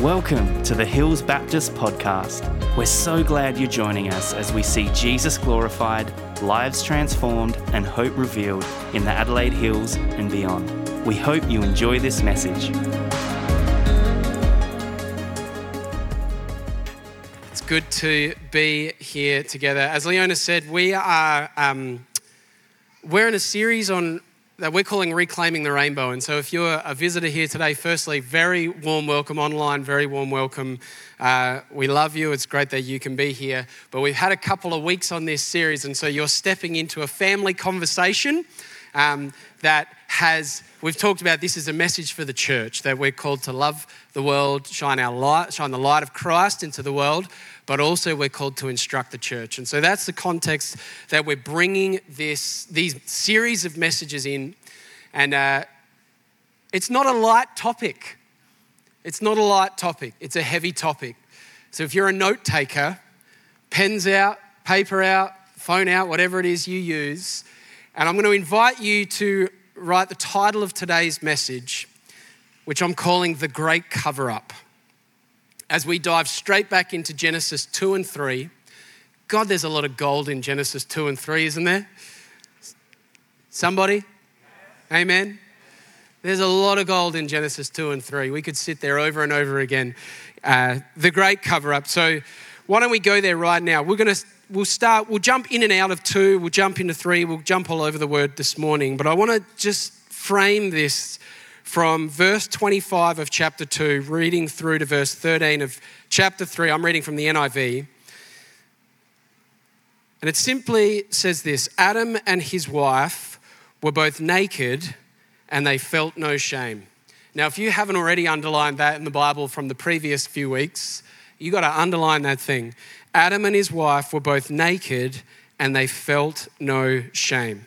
Welcome to the Hills Baptist Podcast. We're so glad you're joining us as we see Jesus glorified, lives transformed, and hope revealed in the Adelaide Hills and beyond. We hope you enjoy this message. It's good to be here together. As Leona said, we are um, we're in a series on that we're calling Reclaiming the Rainbow. And so, if you're a visitor here today, firstly, very warm welcome online, very warm welcome. Uh, we love you. It's great that you can be here. But we've had a couple of weeks on this series, and so you're stepping into a family conversation um, that has. We've talked about this as a message for the church that we're called to love the world, shine our light, shine the light of Christ into the world, but also we're called to instruct the church. And so that's the context that we're bringing this, these series of messages in. And uh, it's not a light topic. It's not a light topic, it's a heavy topic. So if you're a note taker, pens out, paper out, phone out, whatever it is you use, and I'm going to invite you to write the title of today's message, which I'm calling The Great Cover Up as we dive straight back into Genesis 2 and 3. God, there's a lot of gold in Genesis 2 and 3, isn't there? Somebody? Amen. There's a lot of gold in Genesis 2 and 3. We could sit there over and over again. Uh, the great cover up. So, why don't we go there right now? We're going to we'll start we'll jump in and out of 2, we'll jump into 3, we'll jump all over the word this morning, but I want to just frame this from verse 25 of chapter 2, reading through to verse 13 of chapter 3. I'm reading from the NIV. And it simply says this Adam and his wife were both naked and they felt no shame. Now, if you haven't already underlined that in the Bible from the previous few weeks, you got to underline that thing. Adam and his wife were both naked and they felt no shame.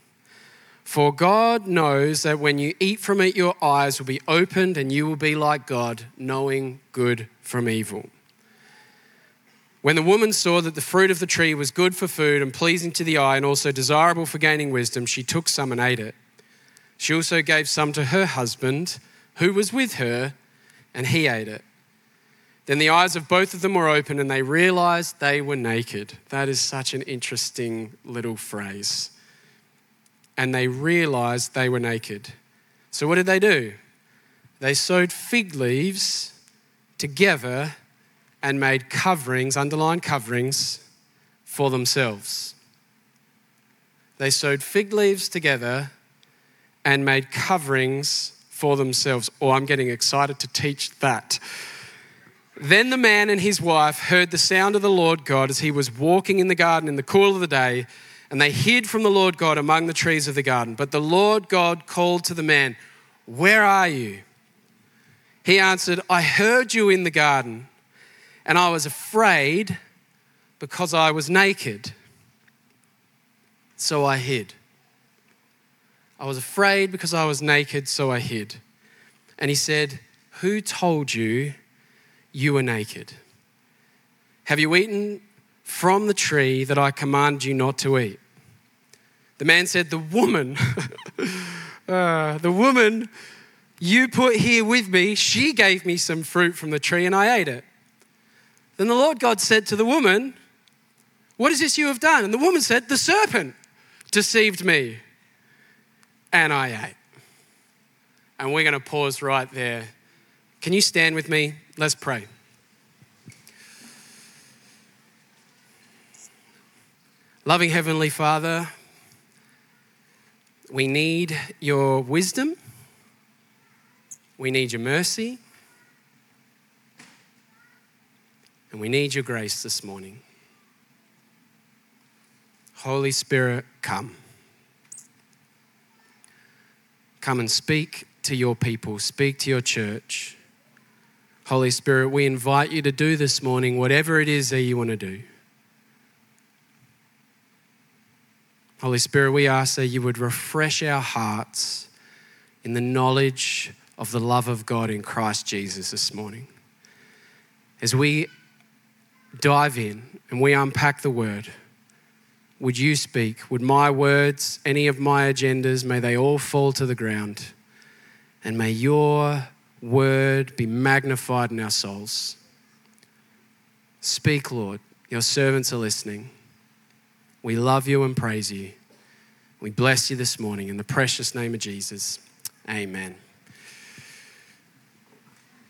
For God knows that when you eat from it, your eyes will be opened and you will be like God, knowing good from evil. When the woman saw that the fruit of the tree was good for food and pleasing to the eye and also desirable for gaining wisdom, she took some and ate it. She also gave some to her husband, who was with her, and he ate it. Then the eyes of both of them were open and they realized they were naked. That is such an interesting little phrase and they realized they were naked. So, what did they do? They sewed fig leaves together and made coverings, underlined coverings, for themselves. They sewed fig leaves together and made coverings for themselves. Oh, I'm getting excited to teach that. Then the man and his wife heard the sound of the Lord God as he was walking in the garden in the cool of the day and they hid from the Lord God among the trees of the garden. But the Lord God called to the man, Where are you? He answered, I heard you in the garden, and I was afraid because I was naked. So I hid. I was afraid because I was naked, so I hid. And he said, Who told you you were naked? Have you eaten from the tree that I command you not to eat? The man said, The woman, uh, the woman you put here with me, she gave me some fruit from the tree and I ate it. Then the Lord God said to the woman, What is this you have done? And the woman said, The serpent deceived me and I ate. And we're going to pause right there. Can you stand with me? Let's pray. Loving Heavenly Father, we need your wisdom. We need your mercy. And we need your grace this morning. Holy Spirit, come. Come and speak to your people, speak to your church. Holy Spirit, we invite you to do this morning whatever it is that you want to do. Holy Spirit, we ask that you would refresh our hearts in the knowledge of the love of God in Christ Jesus this morning. As we dive in and we unpack the word, would you speak? Would my words, any of my agendas, may they all fall to the ground? And may your word be magnified in our souls. Speak, Lord. Your servants are listening. We love you and praise you. We bless you this morning in the precious name of Jesus. Amen.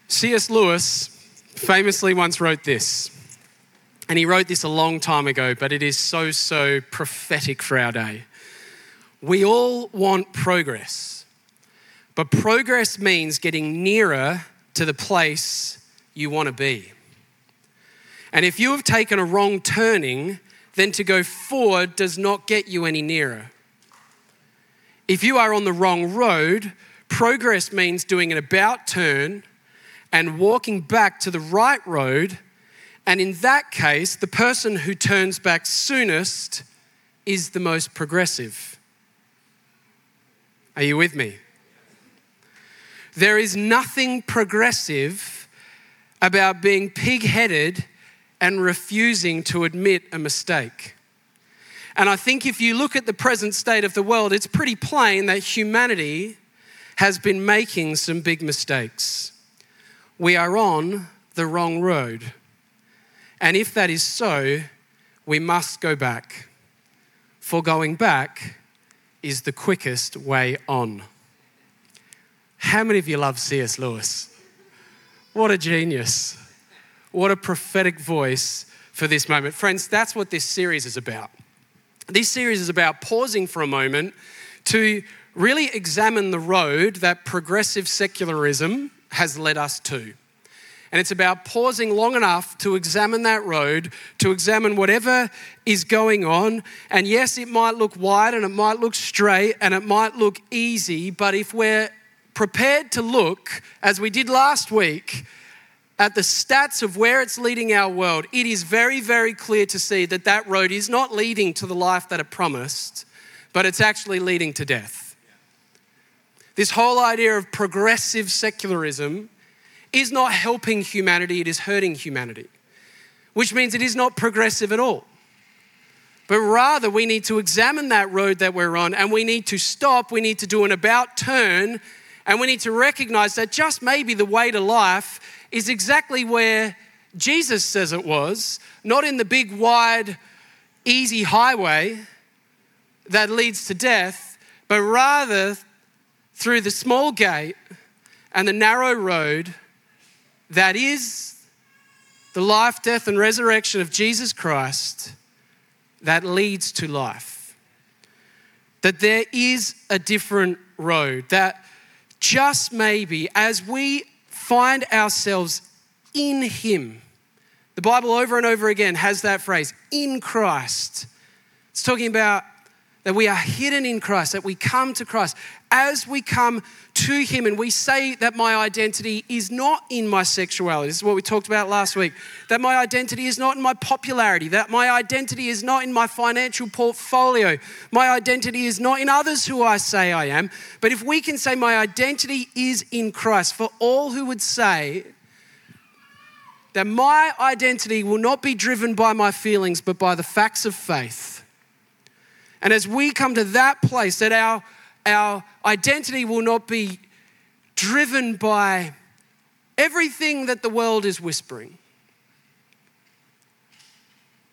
C.S. Lewis famously once wrote this, and he wrote this a long time ago, but it is so, so prophetic for our day. We all want progress, but progress means getting nearer to the place you want to be. And if you have taken a wrong turning, then to go forward does not get you any nearer. If you are on the wrong road, progress means doing an about turn and walking back to the right road. And in that case, the person who turns back soonest is the most progressive. Are you with me? There is nothing progressive about being pig headed and refusing to admit a mistake. And I think if you look at the present state of the world, it's pretty plain that humanity has been making some big mistakes. We are on the wrong road. And if that is so, we must go back. For going back is the quickest way on. How many of you love C.S. Lewis? What a genius. What a prophetic voice for this moment. Friends, that's what this series is about. This series is about pausing for a moment to really examine the road that progressive secularism has led us to. And it's about pausing long enough to examine that road, to examine whatever is going on. And yes, it might look wide and it might look straight and it might look easy, but if we're prepared to look, as we did last week, at the stats of where it's leading our world, it is very, very clear to see that that road is not leading to the life that it promised, but it's actually leading to death. This whole idea of progressive secularism is not helping humanity, it is hurting humanity, which means it is not progressive at all. But rather, we need to examine that road that we're on and we need to stop, we need to do an about turn, and we need to recognize that just maybe the way to life is exactly where Jesus says it was, not in the big, wide, easy highway that leads to death, but rather through the small gate and the narrow road that is the life, death, and resurrection of Jesus Christ that leads to life. That there is a different road, that just maybe as we find ourselves in Him. The Bible over and over again has that phrase, in Christ. It's talking about that we are hidden in Christ, that we come to Christ. As we come to Him and we say that my identity is not in my sexuality, this is what we talked about last week, that my identity is not in my popularity, that my identity is not in my financial portfolio, my identity is not in others who I say I am. But if we can say my identity is in Christ, for all who would say, that my identity will not be driven by my feelings, but by the facts of faith and as we come to that place, that our, our identity will not be driven by everything that the world is whispering.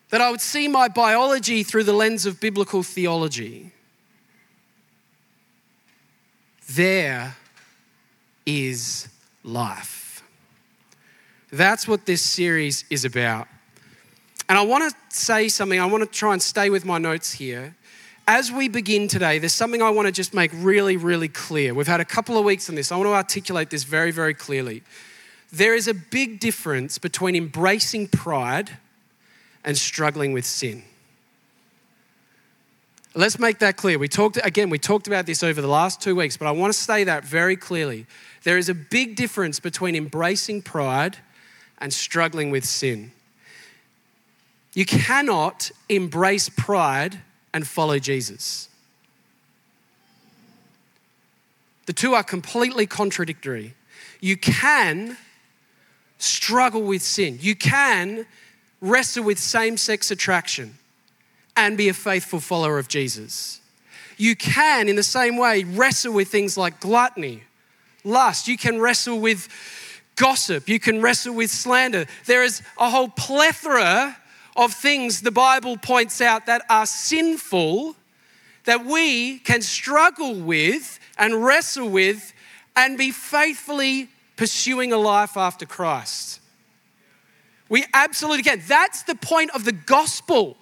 That I would see my biology through the lens of biblical theology. There is life. That's what this series is about. And I want to say something, I want to try and stay with my notes here as we begin today, there's something I want to just make really, really clear. We've had a couple of weeks on this. I want to articulate this very, very clearly. There is a big difference between embracing pride and struggling with sin. Let's make that clear. We talked, again, we talked about this over the last two weeks, but I want to say that very clearly. There is a big difference between embracing pride and struggling with sin. You cannot embrace pride and follow Jesus. The two are completely contradictory. You can struggle with sin, you can wrestle with same sex attraction and be a faithful follower of Jesus. You can, in the same way, wrestle with things like gluttony, lust. You can wrestle with gossip. You can wrestle with slander. There is a whole plethora of things the Bible points out that are sinful that we can struggle with and wrestle with and be faithfully pursuing a life after Christ. We absolutely can. That's the point of the gospel.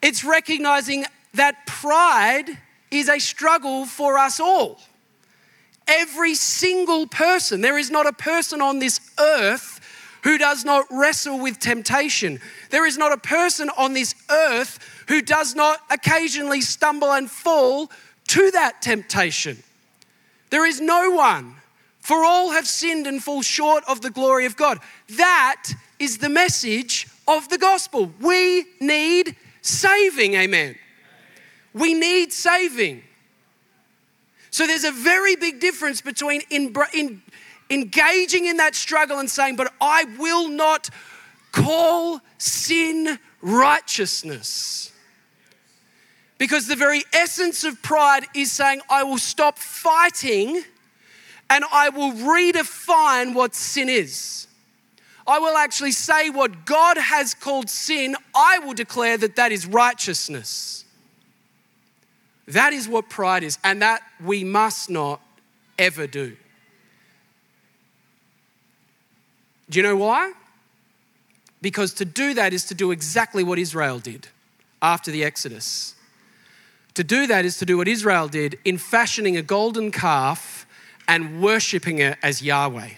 It's recognizing that pride is a struggle for us all. Every single person, there is not a person on this earth who does not wrestle with temptation. There is not a person on this earth who does not occasionally stumble and fall to that temptation. There is no one, for all have sinned and fall short of the glory of God. That is the message of the gospel. We need saving, amen. We need saving. So there's a very big difference between in, in, engaging in that struggle and saying, But I will not call sin righteousness. Because the very essence of pride is saying, I will stop fighting and I will redefine what sin is. I will actually say what God has called sin, I will declare that that is righteousness. That is what pride is, and that we must not ever do. Do you know why? Because to do that is to do exactly what Israel did after the Exodus. To do that is to do what Israel did in fashioning a golden calf and worshipping it as Yahweh.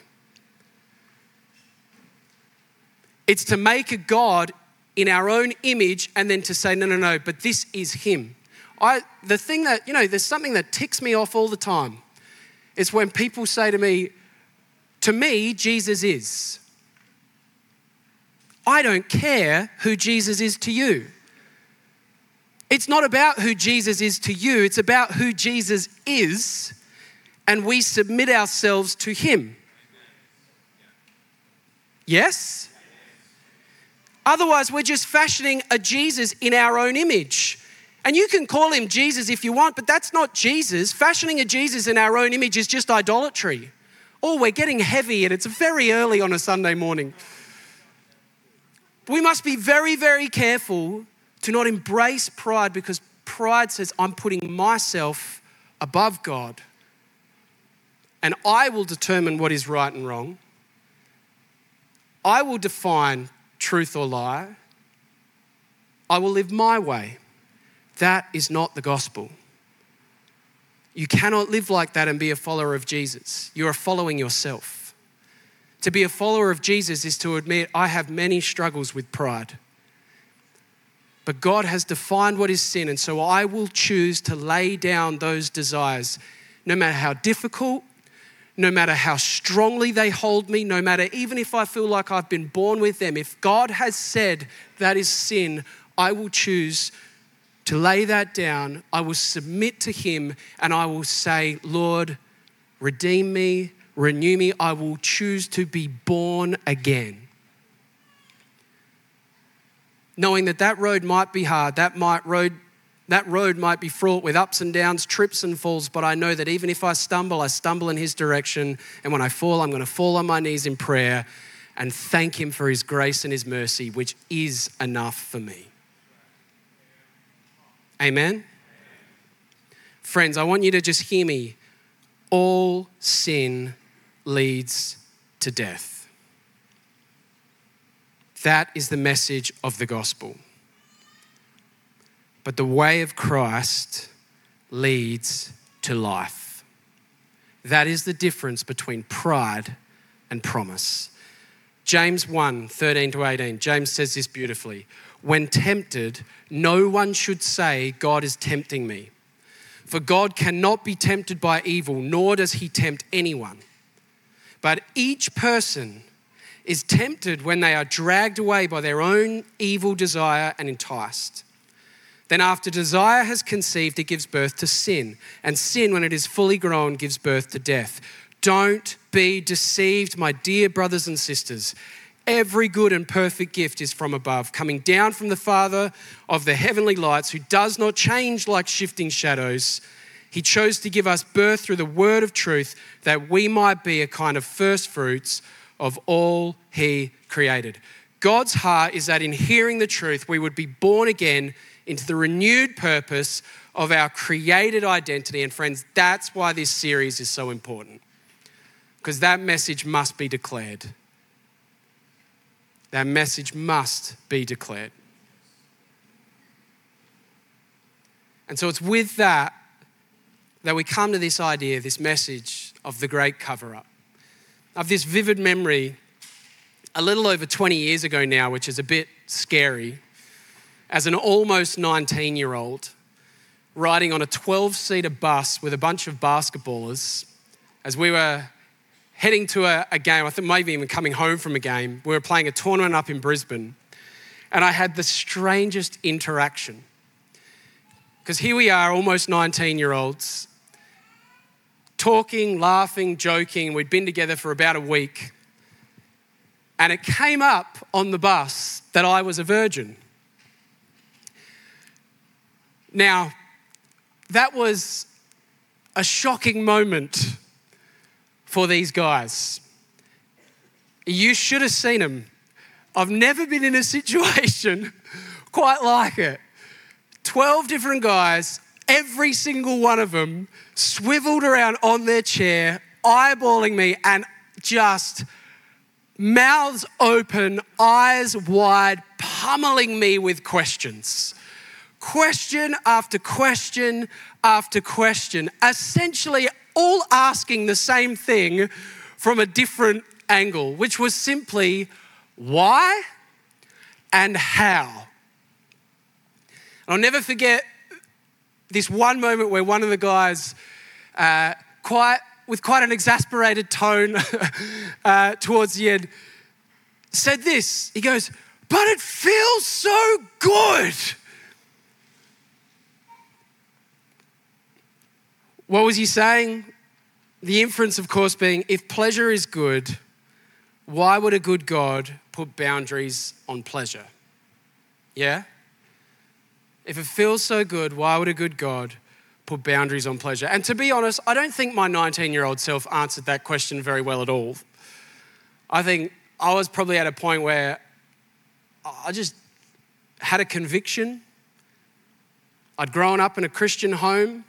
It's to make a God in our own image and then to say, no, no, no, but this is Him. I, the thing that, you know, there's something that ticks me off all the time. It's when people say to me, to me, Jesus is. I don't care who Jesus is to you. It's not about who Jesus is to you, it's about who Jesus is, and we submit ourselves to Him. Yes? Otherwise, we're just fashioning a Jesus in our own image. And you can call him Jesus if you want, but that's not Jesus. Fashioning a Jesus in our own image is just idolatry. Oh, we're getting heavy and it's very early on a Sunday morning. We must be very, very careful to not embrace pride because pride says, I'm putting myself above God and I will determine what is right and wrong. I will define truth or lie. I will live my way. That is not the gospel. You cannot live like that and be a follower of Jesus. You are following yourself. To be a follower of Jesus is to admit, I have many struggles with pride. But God has defined what is sin, and so I will choose to lay down those desires, no matter how difficult, no matter how strongly they hold me, no matter even if I feel like I've been born with them, if God has said that is sin, I will choose to lay that down. I will submit to Him and I will say, Lord, redeem me, renew me. I will choose to be born again. Knowing that that road might be hard, that might road that road might be fraught with ups and downs, trips and falls, but I know that even if I stumble, I stumble in His direction. And when I fall, I'm going to fall on my knees in prayer and thank Him for His grace and His mercy, which is enough for me. Amen? Friends, I want you to just hear me. All sin leads to death. That is the message of the gospel. But the way of Christ leads to life. That is the difference between pride and promise. James 1 13 to 18, James says this beautifully. when tempted, no one should say, God is tempting me. For God cannot be tempted by evil, nor does he tempt anyone. But each person is tempted when they are dragged away by their own evil desire and enticed. Then, after desire has conceived, it gives birth to sin. And sin, when it is fully grown, gives birth to death. Don't be deceived, my dear brothers and sisters. Every good and perfect gift is from above, coming down from the Father of the heavenly lights, who does not change like shifting shadows. He chose to give us birth through the word of truth that we might be a kind of first fruits of all He created. God's heart is that in hearing the truth, we would be born again into the renewed purpose of our created identity. And friends, that's why this series is so important, because that message must be declared. That message must be declared. And so it's with that that we come to this idea, this message of the great cover up. Have this vivid memory a little over 20 years ago now, which is a bit scary, as an almost 19 year old riding on a 12 seater bus with a bunch of basketballers as we were heading to a, a, game, I think maybe even coming home from a game. We were playing a tournament up in Brisbane, and I had the strangest interaction. Because here we are, almost 19 year olds, talking, laughing, joking. We'd been together for about a week. And it came up on the bus that I was a virgin. Now, that was a shocking moment for these guys. You should have seen them. I've never been in a situation quite like it. 12 different guys, every single one of them swiveled around on their chair, eyeballing me, and just mouths open, eyes wide, pummeling me with questions. Question after question after question, essentially all asking the same thing from a different angle, which was simply why and how. And I'll never forget this one moment where one of the guys, uh, quite with quite an exasperated tone uh, towards the end, said this. He goes, "But it feels so good." What was he saying? The inference, of course, being if pleasure is good, why would a good God put boundaries on pleasure? Yeah? If it feels so good, why would a good God put boundaries on pleasure? And to be honest, I don't think my 19 year old self answered that question very well at all. I think I was probably at a point where I just had a conviction. I'd grown up in a Christian home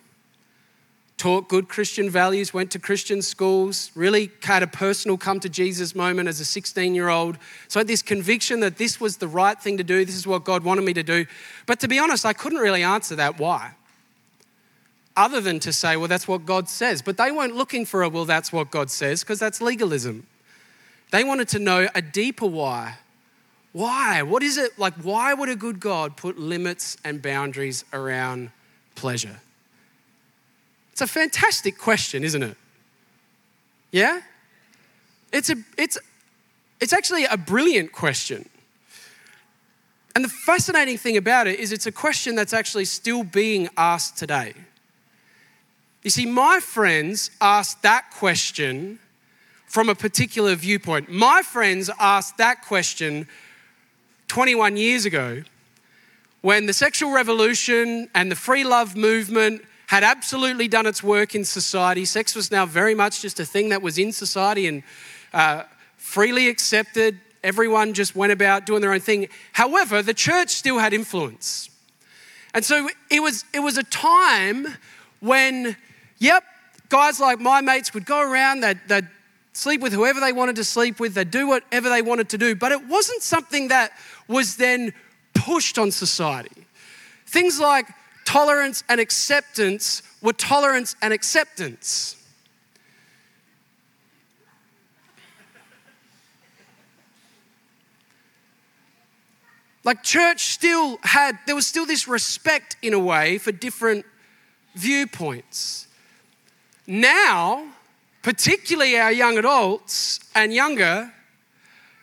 taught good Christian values, went to Christian schools, really had a personal come to Jesus moment as a 16 year old. So I had this conviction that this was the right thing to do, this is what God wanted me to do. But to be honest, I couldn't really answer that why. Other than to say, well, that's what God says. But they weren't looking for a, well, that's what God says, because that's legalism. They wanted to know a deeper why. Why? What is it like? Why would a good God put limits and boundaries around pleasure? It's a fantastic question, isn't it? Yeah? It's, a, it's, it's actually a brilliant question. And the fascinating thing about it is it's a question that's actually still being asked today. You see, my friends asked that question from a particular viewpoint. My friends asked that question 21 years ago when the sexual revolution and the free love movement had absolutely done its work in society. Sex was now very much just a thing that was in society and uh, freely accepted. Everyone just went about doing their own thing. However, the church still had influence. And so it was, it was a time when, yep, guys like my mates would go around, they'd, they'd sleep with whoever they wanted to sleep with, they'd do whatever they wanted to do, but it wasn't something that was then pushed on society. Things like tolerance and acceptance were tolerance and acceptance. Like, church still had, there was still this respect in a way for different viewpoints. Now, particularly our young adults and younger,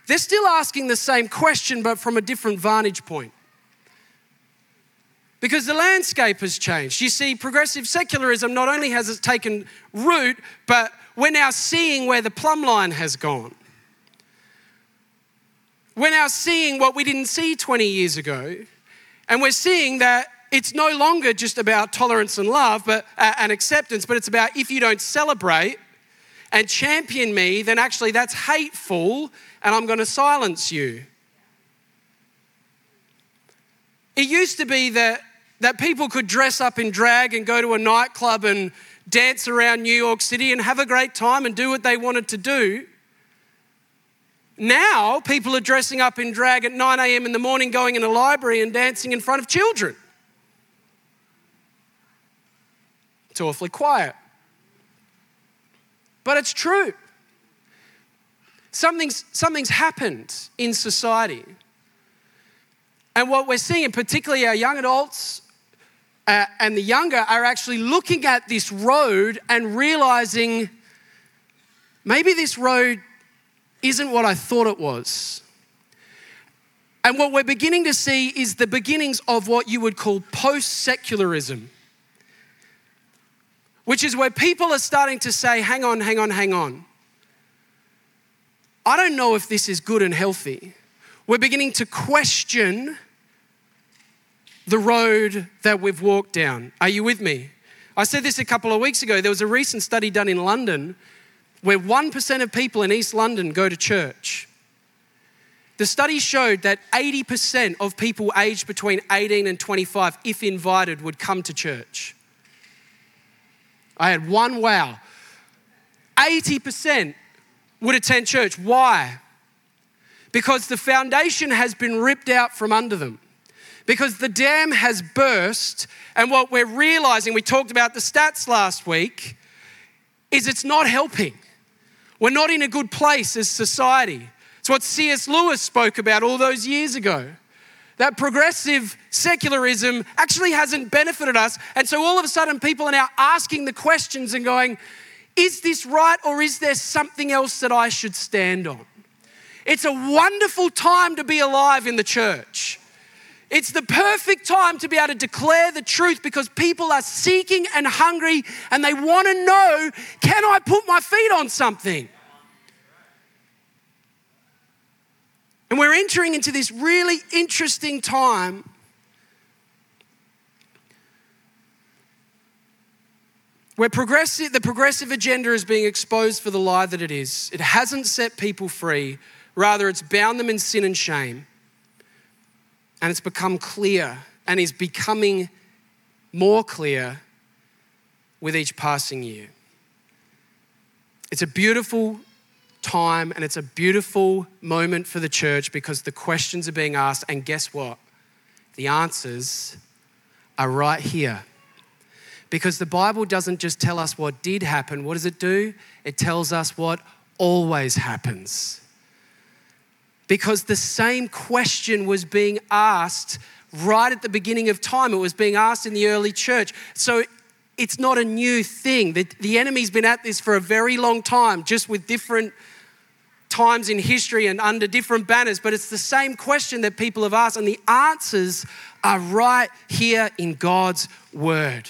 they're still asking the same question, but from a different vantage point. Because the landscape has changed. You see, progressive secularism not only has it taken root, but we're now seeing where the plumb line has gone. We're now seeing what we didn't see 20 years ago, and we're seeing that it's no longer just about tolerance and love but, uh, and acceptance, but it's about if you don't celebrate and champion me, then actually that's hateful and I'm going to silence you. It used to be that, that people could dress up in drag and go to a nightclub and dance around New York City and have a great time and do what they wanted to do. Now, people are dressing up in drag at 9 a.m. in the morning, going in a library and dancing in front of children. It's awfully quiet. But it's true. Something's, something's happened in society. And what we're seeing, particularly our young adults uh, and the younger, are actually looking at this road and realizing maybe this road isn't what I thought it was. And what we're beginning to see is the beginnings of what you would call post secularism which is where people are starting to say, hang on, hang on, hang on. I don't know if this is good and healthy. We're beginning to question the road that we've walked down. Are you with me? I said this a couple of weeks ago. There was a recent study done in London where 1% of people in East London go to church. The study showed that 80% of people aged between 18 and 25, if invited, would come to church. I had one wow. 80% would attend church. Why? Because the foundation has been ripped out from under them. Because the dam has burst, and what we're realizing, we talked about the stats last week, is it's not helping. We're not in a good place as society. It's what C.S. Lewis spoke about all those years ago that progressive secularism actually hasn't benefited us. And so all of a sudden, people are now asking the questions and going, is this right or is there something else that I should stand on? It's a wonderful time to be alive in the church. It's the perfect time to be able to declare the truth because people are seeking and hungry and they want to know can I put my feet on something? And we're entering into this really interesting time where progressive, the progressive agenda is being exposed for the lie that it is. It hasn't set people free, rather, it's bound them in sin and shame. And it's become clear and is becoming more clear with each passing year. It's a beautiful time and it's a beautiful moment for the church because the questions are being asked. And guess what? The answers are right here. Because the Bible doesn't just tell us what did happen, what does it do? It tells us what always happens. Because the same question was being asked right at the beginning of time, it was being asked in the early church. So it's not a new thing. The, the enemy's been at this for a very long time, just with different times in history and under different banners, but it's the same question that people have asked, and the answers are right here in God's Word.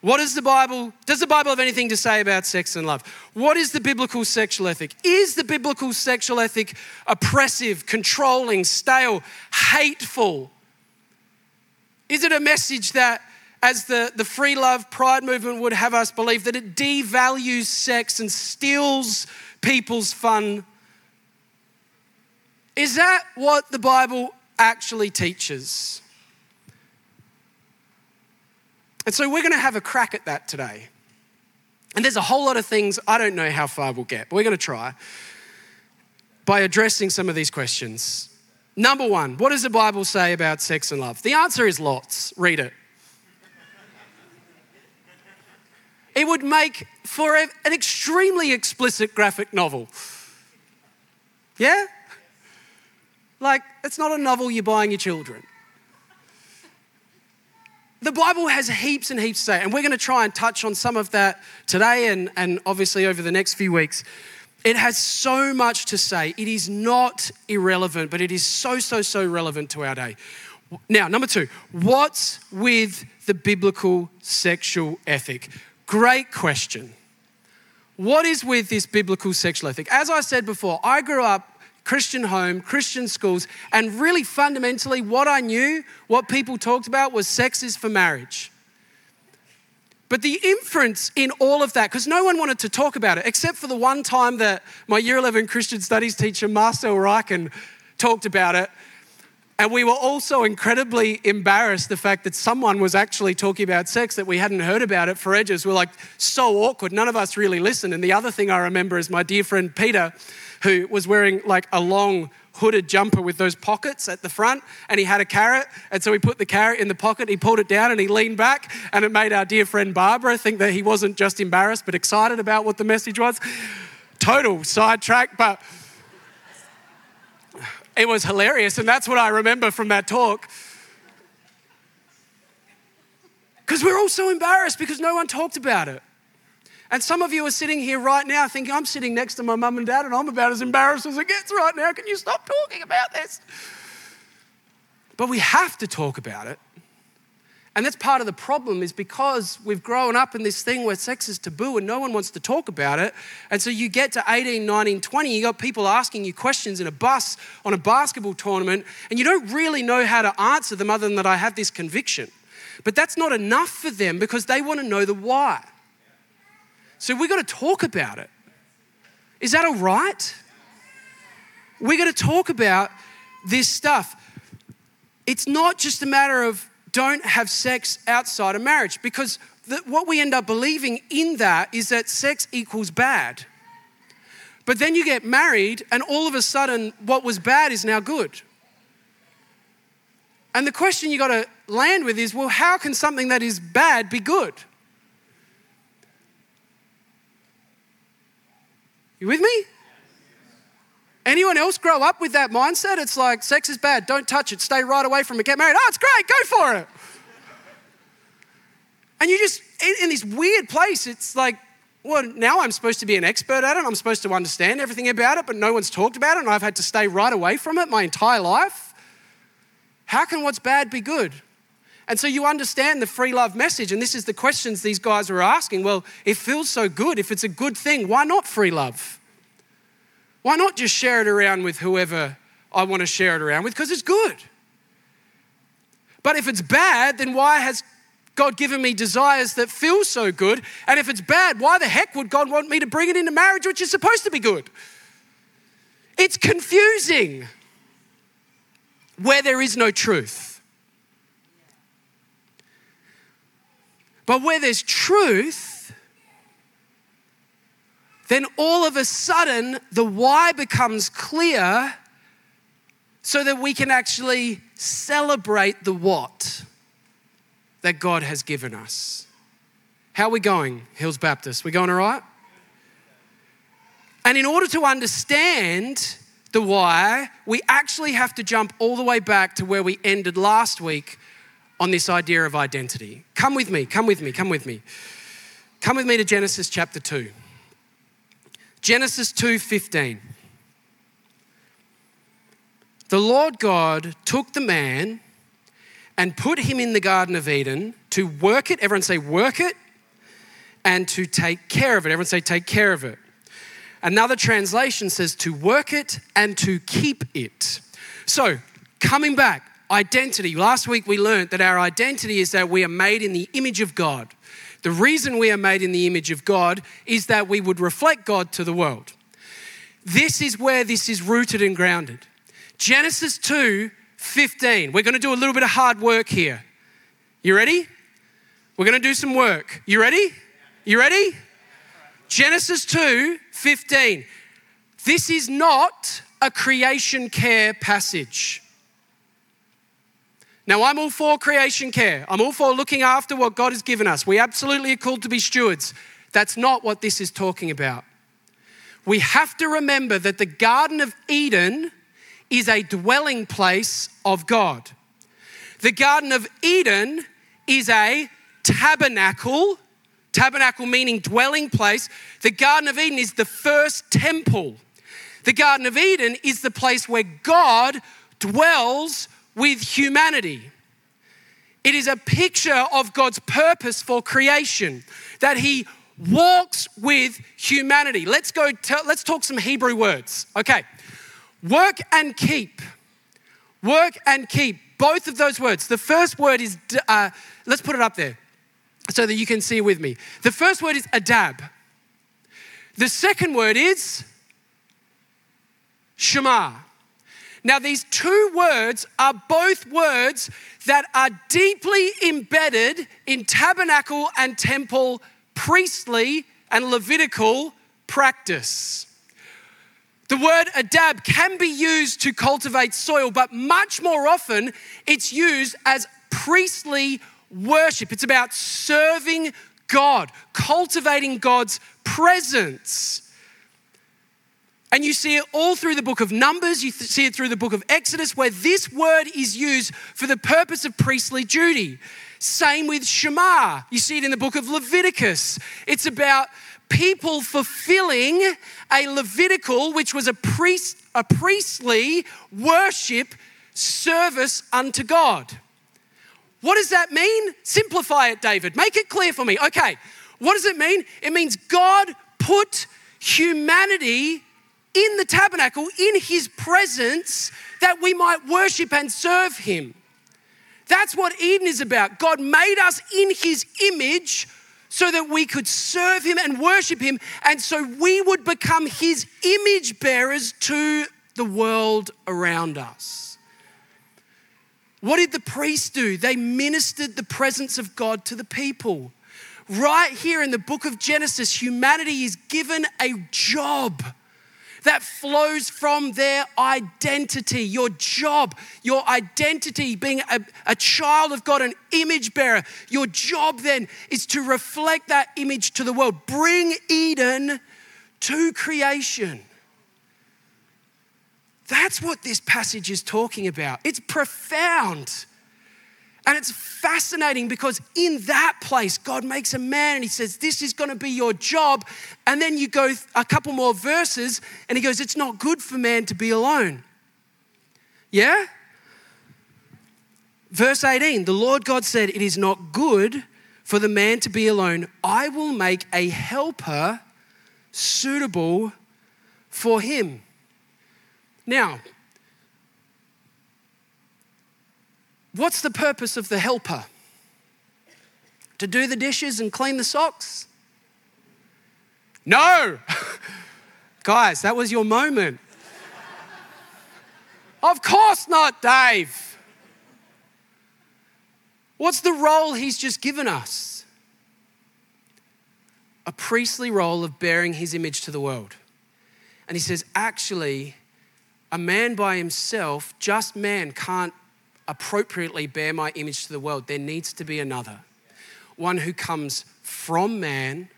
What does the Bible, does the Bible have anything to say about sex and love? What is the biblical sexual ethic? Is the biblical sexual ethic oppressive, controlling, stale, hateful? Is it a message that, as the, the free love pride movement would have us believe, that it devalues sex and steals people's fun. Is that what the Bible actually teaches? And so we're going to have a crack at that today. And there's a whole lot of things I don't know how far we'll get, but we're going to try by addressing some of these questions. Number one, what does the Bible say about sex and love? The answer is lots. Read it. It would make for an extremely explicit graphic novel. Yeah? Like, it's not a novel you're buying your children. The Bible has heaps and heaps to say, and we're going to try and touch on some of that today and, and obviously over the next few weeks. It has so much to say. It is not irrelevant, but it is so, so, so relevant to our day. Now, number two, what's with the biblical sexual ethic? Great question. What is with this biblical sexual ethic? As I said before, I grew up Christian home, Christian schools, and really fundamentally, what I knew, what people talked about was sex is for marriage. But the inference in all of that, because no one wanted to talk about it, except for the one time that my year 11 Christian studies teacher, Marcel Reichen, talked about it. And we were also incredibly embarrassed the fact that someone was actually talking about sex that we hadn't heard about it for ages. We're like so awkward. None of us really listened. And the other thing I remember is my dear friend Peter, who was wearing like a long hooded jumper with those pockets at the front and he had a carrot. And so he put the carrot in the pocket, he pulled it down and he leaned back. And it made our dear friend Barbara think that he wasn't just embarrassed but excited about what the message was. Total sidetrack, but it was hilarious. And that's what I remember from that talk. Because we're all so embarrassed because no one talked about it. And some of you are sitting here right now thinking, I'm sitting next to my mum and dad and I'm about as embarrassed as it gets right now. Can you stop talking about this? But we have to talk about it. And that's part of the problem is because we've grown up in this thing where sex is taboo and no one wants to talk about it. And so you get to 18, 19, 20, you got people asking you questions in a bus on a basketball tournament, and you don't really know how to answer them other than that I have this conviction. But that's not enough for them because they want to know the why. So we've got to talk about it. Is that all right? We're going to talk about this stuff. It's not just a matter of don't have sex outside of marriage because the, what we end up believing in that is that sex equals bad. But then you get married, and all of a sudden, what was bad is now good. And the question you got to land with is well, how can something that is bad be good? You with me? Anyone else grow up with that mindset? It's like sex is bad, don't touch it, stay right away from it, get married. Oh, it's great, go for it. And you just, in, this weird place, it's like, well, now I'm supposed to be an expert at it. I'm supposed to understand everything about it, but no one's talked about it, and I've had to stay right away from it my entire life. How can what's bad be good? And so you understand the free love message, and this is the questions these guys are asking. Well, it feels so good. If it's a good thing, why not free love? Why not just share it around with whoever I want to share it around with? Because it's good. But if it's bad, then why has God given me desires that feel so good? And if it's bad, why the heck would God want me to bring it into marriage, which is supposed to be good? It's confusing where there is no truth. But where there's truth, then all of a sudden the why becomes clear so that we can actually celebrate the what that God has given us. How are we going, Hills Baptist? We going all right? And in order to understand the why, we actually have to jump all the way back to where we ended last week on this idea of identity. Come with me, come with me, come with me. Come with me to Genesis chapter 2. Genesis 2:15. The Lord God took the man and put him in the garden of Eden to work it, everyone say work it, and to take care of it. Everyone say take care of it. Another translation says to work it and to keep it. So, coming back, identity. Last week we learned that our identity is that we are made in the image of God. The reason we are made in the image of God is that we would reflect God to the world. This is where this is rooted and grounded. Genesis 2 15. We're going to do a little bit of hard work here. You ready? We're going to do some work. You ready? You ready? Genesis 2 15. This is not a creation care passage. Now, I'm all for creation care. I'm all for looking after what God has given us. We absolutely are called to be stewards. That's not what this is talking about. We have to remember that the Garden of Eden is a dwelling place of God. The Garden of Eden is a tabernacle, tabernacle meaning dwelling place. The Garden of Eden is the first temple. The Garden of Eden is the place where God dwells with humanity. It is a picture of God's purpose for creation, that He walks with humanity. Let's go, let's talk some Hebrew words. Okay. Work and keep. Work and keep. Both of those words. The first word is, uh, let's put it up there so that you can see with me. The first word is adab. The second word is shema. Now, these two words are both words that are deeply embedded in tabernacle and temple priestly and Levitical practice. The word adab can be used to cultivate soil, but much more often it's used as priestly worship. It's about serving God, cultivating God's presence. And you see it all through the book of Numbers, you see it through the book of Exodus, where this word is used for the purpose of priestly duty. Same with Shema. You see it in the book of Leviticus. It's about people fulfilling a Levitical, which was a priest, a priestly worship service unto God. What does that mean? Simplify it, David. Make it clear for me. Okay, what does it mean? It means God put humanity in the tabernacle, in his presence, that we might worship and serve him. That's what Eden is about. God made us in his image so that we could serve him and worship him, and so we would become his image bearers to the world around us. What did the priests do? They ministered the presence of God to the people. Right here in the book of Genesis, humanity is given a job that flows from their identity, your job, your identity, being a, a, child of God, an image bearer. Your job then is to reflect that image to the world. Bring Eden to creation. That's what this passage is talking about. It's profound. And it's fascinating because in that place, God makes a man and he says, This is going to be your job. And then you go a couple more verses and he goes, It's not good for man to be alone. Yeah? Verse 18 The Lord God said, It is not good for the man to be alone. I will make a helper suitable for him. Now, What's the purpose of the helper? To do the dishes and clean the socks? No! Guys, that was your moment. of course not, Dave. What's the role he's just given us? A priestly role of bearing his image to the world. And he says, actually, a man by himself, just man, can't appropriately bear my image to the world, there needs to be another. One who comes from man,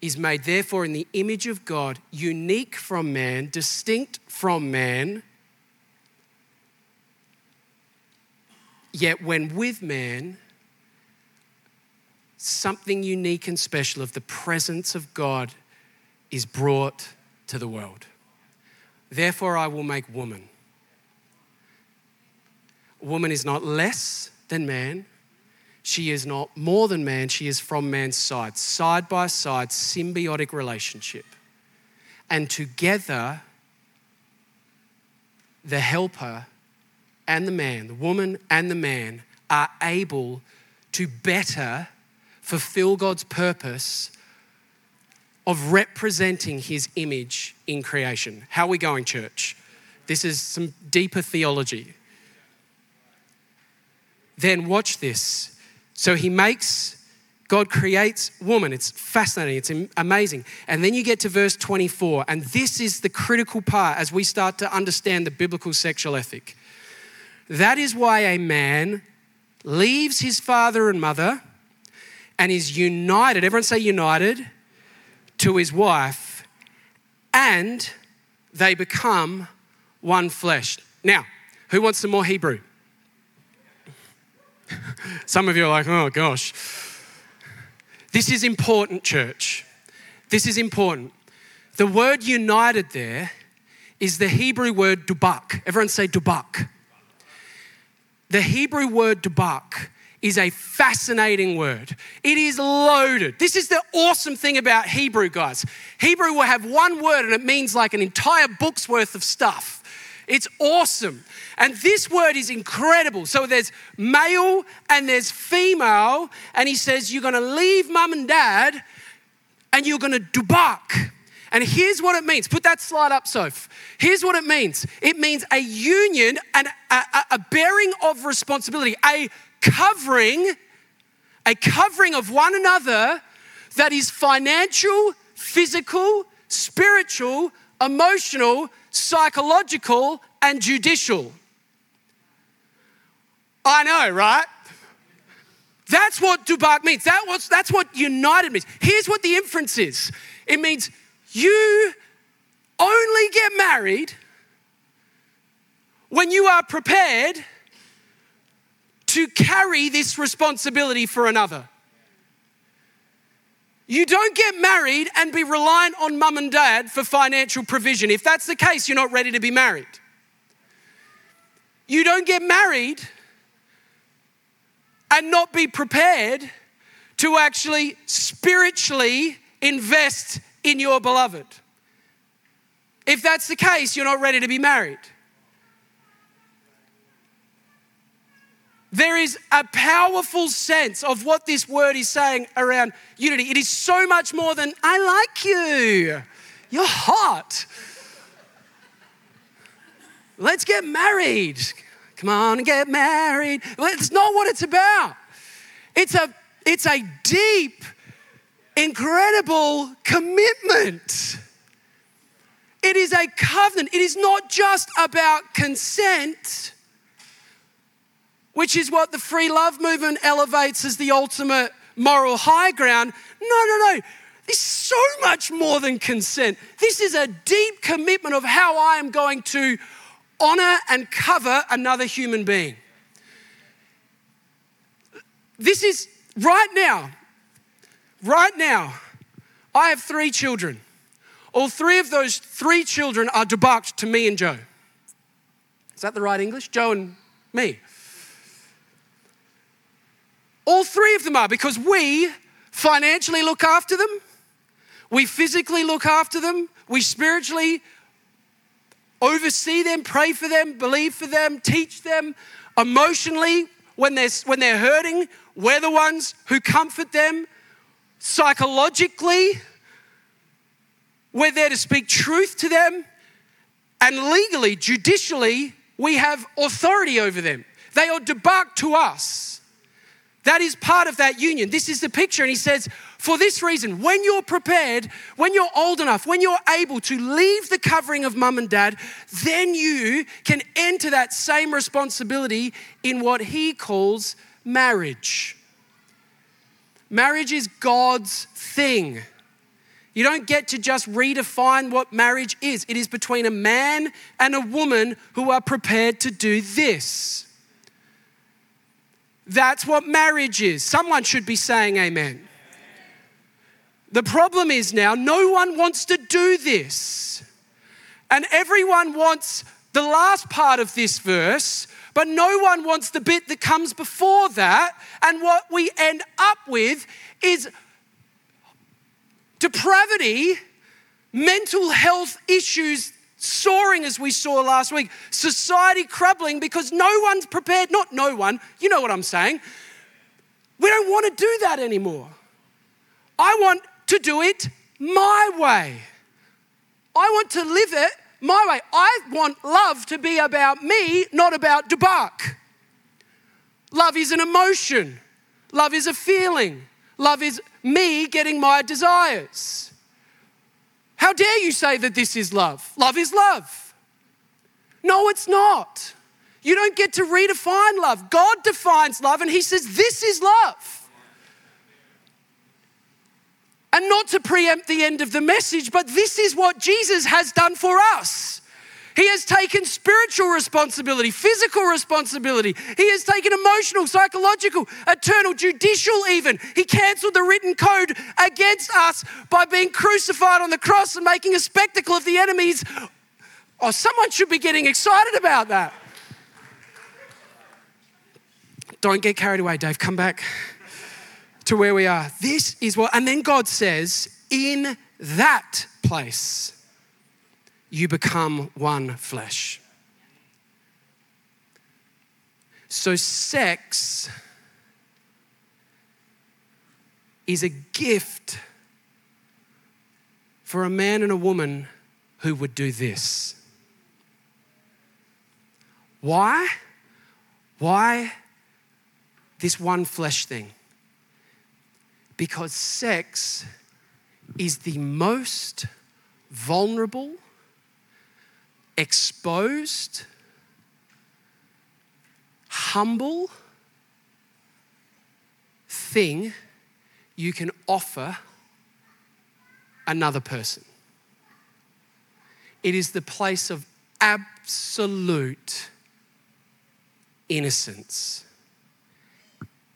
is made therefore in the image of God, unique from man, distinct from man. Yet when with man, something unique and special of the presence of God is brought to the world. Therefore, I will make woman woman is not less than man. She is not more than man. She is from man's side, side by side, symbiotic relationship. And together, the helper and the man, the woman and the man, are able to better fulfill God's purpose of representing his image in creation. How are we going, church? This is some deeper theology. Then watch this. So he makes, God creates woman. It's fascinating, it's amazing. And then you get to verse 24, and this is the critical part as we start to understand the biblical sexual ethic. That is why a man leaves his father and mother and is united, everyone say united, to his wife, and they become one flesh. Now, who wants some more Hebrew? Some of you are like, oh gosh. This is important, church. This is important. The word united there is the Hebrew word dubak. Everyone say dubak. The Hebrew word dubak is a fascinating word. It is loaded. This is the awesome thing about Hebrew, guys. Hebrew will have one word and it means like an entire book's worth of stuff. It's awesome. And this word is incredible. So there's male and there's female. And he says, You're going to leave mum and dad and you're going to dubak. And here's what it means. Put that slide up, Soph. Here's what it means it means a union and a, a, bearing of responsibility, a covering, a covering of one another that is financial, physical, spiritual, emotional, psychological, and judicial. I know, right? That's what Dubak means. That was, that's what united means. Here's what the inference is it means you only get married when you are prepared to carry this responsibility for another. You don't get married and be reliant on mum and dad for financial provision. If that's the case, you're not ready to be married. You don't get married and not be prepared to actually spiritually invest in your beloved. If that's the case, you're not ready to be married. There is a powerful sense of what this word is saying around unity. It is so much more than, I like you, you're hot. Let's get married. Come on and get married. It's not what it's about. It's a, it's a deep, incredible commitment. It is a covenant. It is not just about consent which is what the free love movement elevates as the ultimate moral high ground. No, no, no. This is so much more than consent. This is a deep commitment of how I am going to honor and cover another human being. This is right now, right now, I have three children. All three of those three children are debauched to me and Joe. Is that the right English? Joe and me. All three of them are because we financially look after them, we physically look after them, we spiritually oversee them, pray for them, believe for them, teach them emotionally when they're, when they're hurting. We're the ones who comfort them psychologically. We're there to speak truth to them. And legally, judicially, we have authority over them. They are debarked to us. That is part of that union. This is the picture. And he says, for this reason, when you're prepared, when you're old enough, when you're able to leave the covering of mum and dad, then you can enter that same responsibility in what he calls marriage. Marriage is God's thing. You don't get to just redefine what marriage is. It is between a man and a woman who are prepared to do this. That's what marriage is. Someone should be saying amen. The problem is now, no one wants to do this. And everyone wants the last part of this verse, but no one wants the bit that comes before that. And what we end up with is depravity, mental health issues soaring as we saw last week, society crumbling because no one's prepared, not no one, you know what I'm saying. We don't want to do that anymore. I want to do it my way. I want to live it my way. I want love to be about me, not about Dubak. Love is an emotion, love is a feeling, love is me getting my desires. How dare you say that this is love? Love is love. No, it's not. You don't get to redefine love. God defines love, and He says, This is love. And not to preempt the end of the message, but this is what Jesus has done for us. He has taken spiritual responsibility, physical responsibility. He has taken emotional, psychological, eternal, judicial, even. He cancelled the written code against us by being crucified on the cross and making a spectacle of the enemies. Oh, someone should be getting excited about that. Don't get carried away, Dave. Come back to where we are. This is what, and then God says, in that place, you become one flesh. So, sex is a gift for a man and a woman who would do this. Why? Why this one flesh thing? Because sex is the most vulnerable, exposed, humble thing you can offer another person. It is the place of absolute innocence.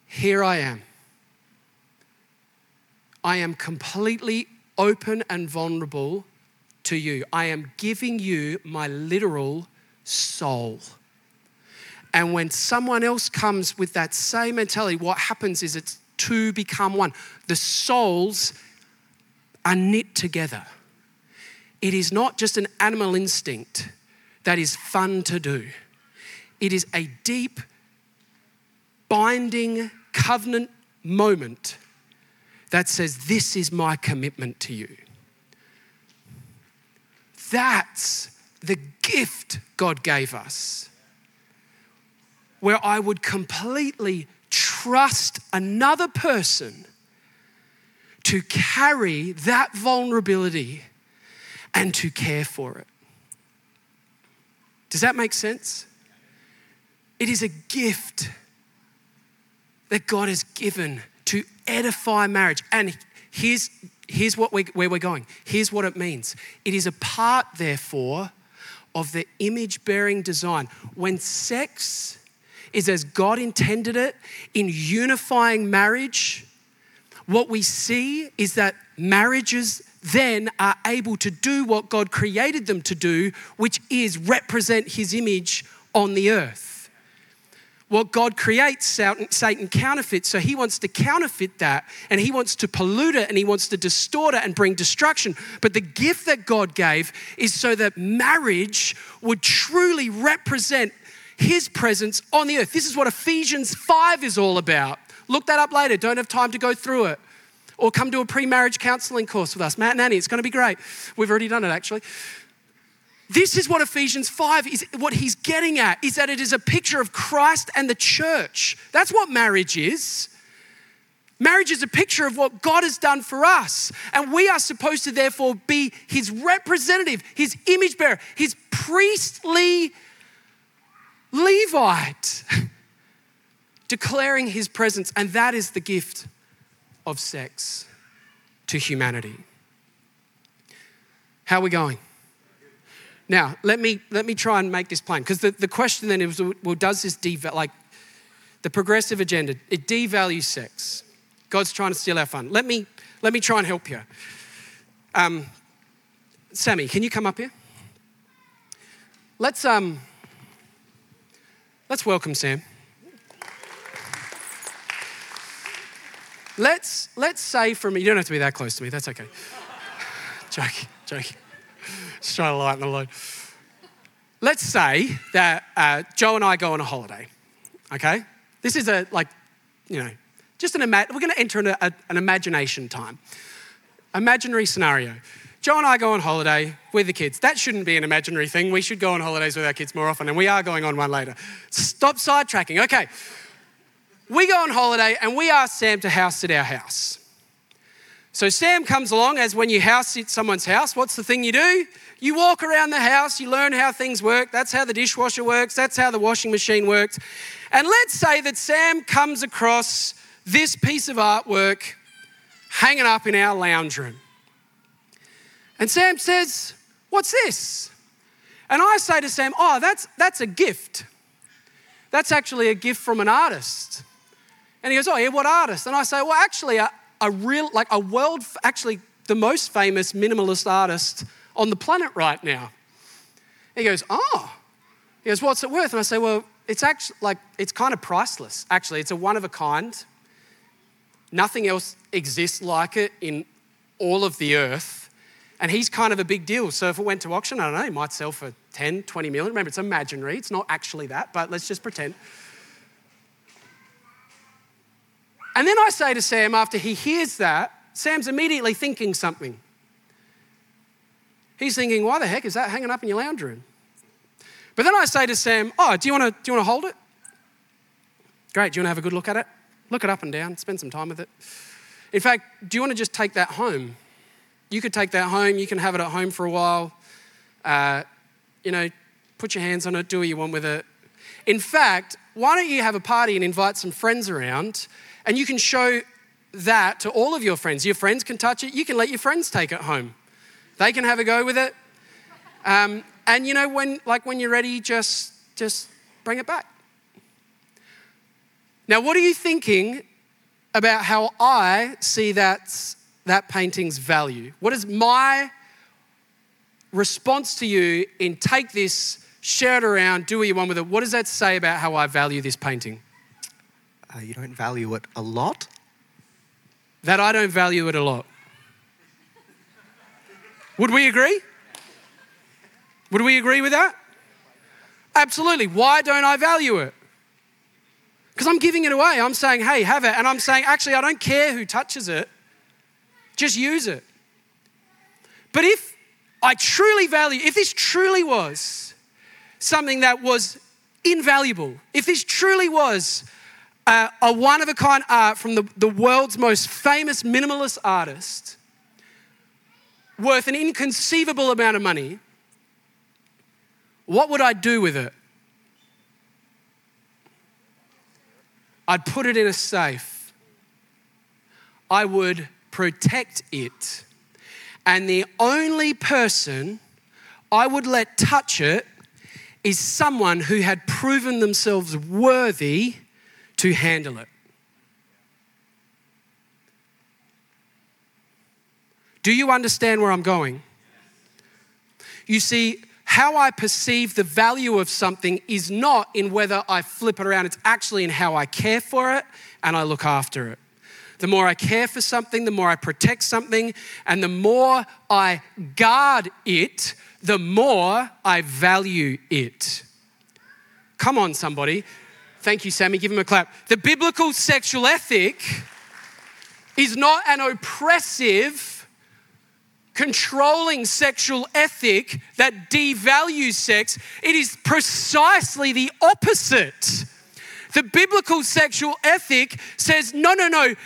Here I am. I am completely open and vulnerable to you. I am giving you my literal soul. And when someone else comes with that same mentality, what happens is it's two become one. The souls are knit together. It is not just an animal instinct that is fun to do, it is a deep, binding covenant moment that says, This is my commitment to you. That's the gift God gave us, where I would completely trust another person to carry that vulnerability and to care for it. Does that make sense? It is a gift that God has given to edify marriage. And here's, here's what we, where we're going. Here's what it means it is a part, therefore, of the image bearing design. When sex is as God intended it in unifying marriage, what we see is that marriages then are able to do what God created them to do, which is represent His image on the earth. What God creates, Satan counterfeits. So he wants to counterfeit that and he wants to pollute it and he wants to distort it and bring destruction. But the gift that God gave is so that marriage would truly represent his presence on the earth. This is what Ephesians 5 is all about. Look that up later. Don't have time to go through it. Or come to a pre marriage counseling course with us. Matt and Annie, it's going to be great. We've already done it actually. This is what Ephesians 5 is what he's getting at is that it is a picture of Christ and the church. That's what marriage is. Marriage is a picture of what God has done for us. And we are supposed to therefore be his representative, his image bearer, his priestly Levite, declaring his presence. And that is the gift of sex to humanity. How are we going? Now, let me, let me try and make this plain. Because the, the question then is well, does this devalue, like the progressive agenda, it devalues sex. God's trying to steal our fun. Let me, let me try and help you. Um, Sammy, can you come up here? Let's, um, let's welcome Sam. Let's, let's say from, me. you don't have to be that close to me, that's okay. joking, joking. Just trying to lighten the load. Let's say that uh, Joe and I go on a holiday, okay? This is a, like, you know, just an, ima- we're gonna enter a, a, an imagination time. Imaginary scenario. Joe and I go on holiday with the kids. That shouldn't be an imaginary thing. We should go on holidays with our kids more often, and we are going on one later. Stop sidetracking. Okay. We go on holiday and we ask Sam to house sit our house. So Sam comes along as when you house sit someone's house, what's the thing you do? You walk around the house, you learn how things work. That's how the dishwasher works, that's how the washing machine works. And let's say that Sam comes across this piece of artwork hanging up in our lounge room. And Sam says, What's this? And I say to Sam, Oh, that's, that's a gift. That's actually a gift from an artist. And he goes, Oh, yeah, what artist? And I say, Well, actually, a, a real, like a world, actually, the most famous minimalist artist on the planet right now. He goes, Oh. He goes, What's it worth? And I say, Well, it's actually like, it's kind of priceless. Actually, it's a one of a kind. Nothing else exists like it in all of the earth. And he's kind of a big deal. So if it went to auction, I don't know, he might sell for 10, 20 million. Remember, it's imaginary, it's not actually that, but let's just pretend. And then I say to Sam, after he hears that, Sam's immediately thinking something. He's thinking, why the heck is that hanging up in your lounge room? But then I say to Sam, oh, do you want to, do you want to hold it? Great, do you want to have a good look at it? Look it up and down, spend some time with it. In fact, do you want to just take that home? You could take that home, you can have it at home for a while. Uh, you know, put your hands on it, do what you want with it. In fact, why don't you have a party and invite some friends around and you can show that to all of your friends. Your friends can touch it, you can let your friends take it home. They can have a go with it. Um, and you know, when like when you're ready, just just bring it back. Now, what are you thinking about how I see that, that painting's value? What is my response to you in take this, share it around, do what you want with it? What does that say about how I value this painting? Uh, you don't value it a lot? That I don't value it a lot. Would we agree? Would we agree with that? Absolutely. Why don't I value it? Because I'm giving it away. I'm saying, hey, have it. And I'm saying, actually, I don't care who touches it, just use it. But if I truly value, if this truly was something that was invaluable, if this truly was a, a one of a kind art from the, the world's most famous minimalist artist, worth an inconceivable amount of money, what would I do with it? I'd put it in a safe. I would protect it. And the only person I would let touch it is someone who had proven themselves worthy to handle it. Do you understand where I'm going? You see, how I perceive the value of something is not in whether I flip it around, it's actually in how I care for it and I look after it. The more I care for something, the more I protect something, and the more I guard it, the more I value it. Come on, somebody. Thank you, Sammy. Give him a clap. The biblical sexual ethic is not an oppressive, controlling sexual ethic that devalues sex, it is precisely the opposite. The biblical sexual ethic says, no, no, no,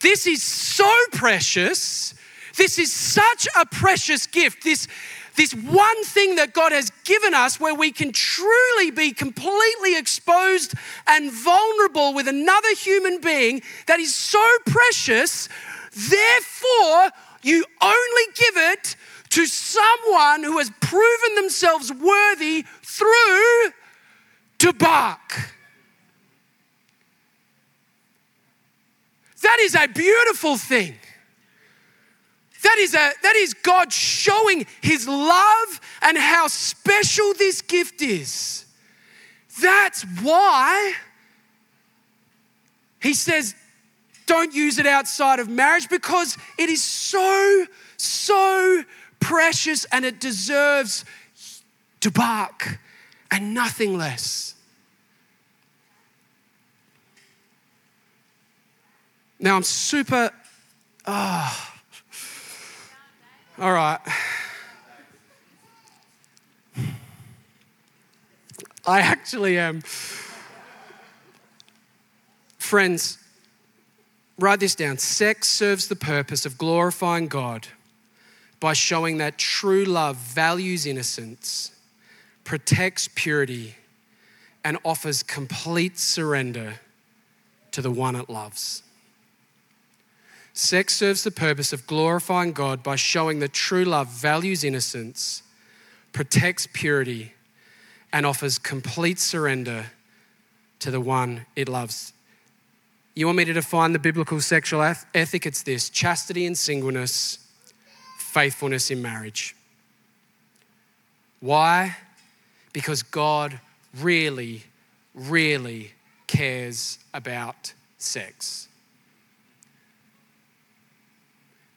this is so precious. This is such a precious gift. This, this one thing that God has given us where we can truly be completely exposed and vulnerable with another human being that is so precious. Therefore, you only give it to someone who has proven themselves worthy through dubak. That is a beautiful thing. That is, a, that is God showing his love and how special this gift is. That's why he says, don't use it outside of marriage because it is so, so precious and it deserves dubak and nothing less. Now I'm super. Oh. All right. I actually am. Friends, Write this down. Sex serves the purpose of glorifying God by showing that true love values innocence, protects purity, and offers complete surrender to the one it loves. Sex serves the purpose of glorifying God by showing that true love values innocence, protects purity, and offers complete surrender to the one it loves. You want me to define the biblical sexual ethic? It's this chastity in singleness, faithfulness in marriage. Why? Because God really, really cares about sex.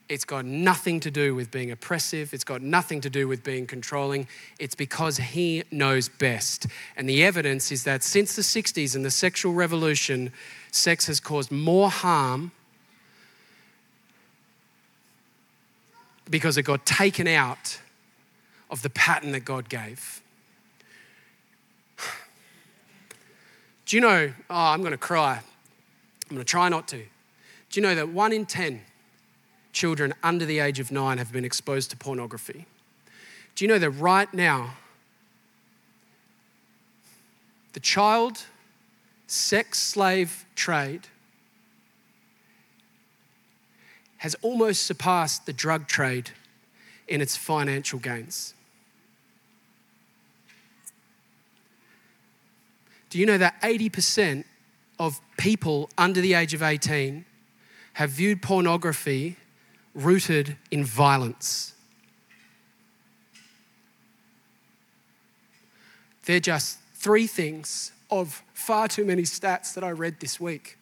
It's got nothing to do with being oppressive. It's got nothing to do with being controlling. It's because he knows best. And the evidence is that since the 60s and the sexual revolution, sex has caused more harm because it got taken out of the pattern that God gave. Do you know? Oh, I'm going to cry. I'm going to try not to. Do you know that one in 10 children under the age of nine have been exposed to pornography? Do you know that right now, the child sex slave trade has almost surpassed the drug trade in its financial gains? Do you know that 80% of people under the age of 18 have viewed pornography rooted in violence? They're just three things of far too many stats that I read this week.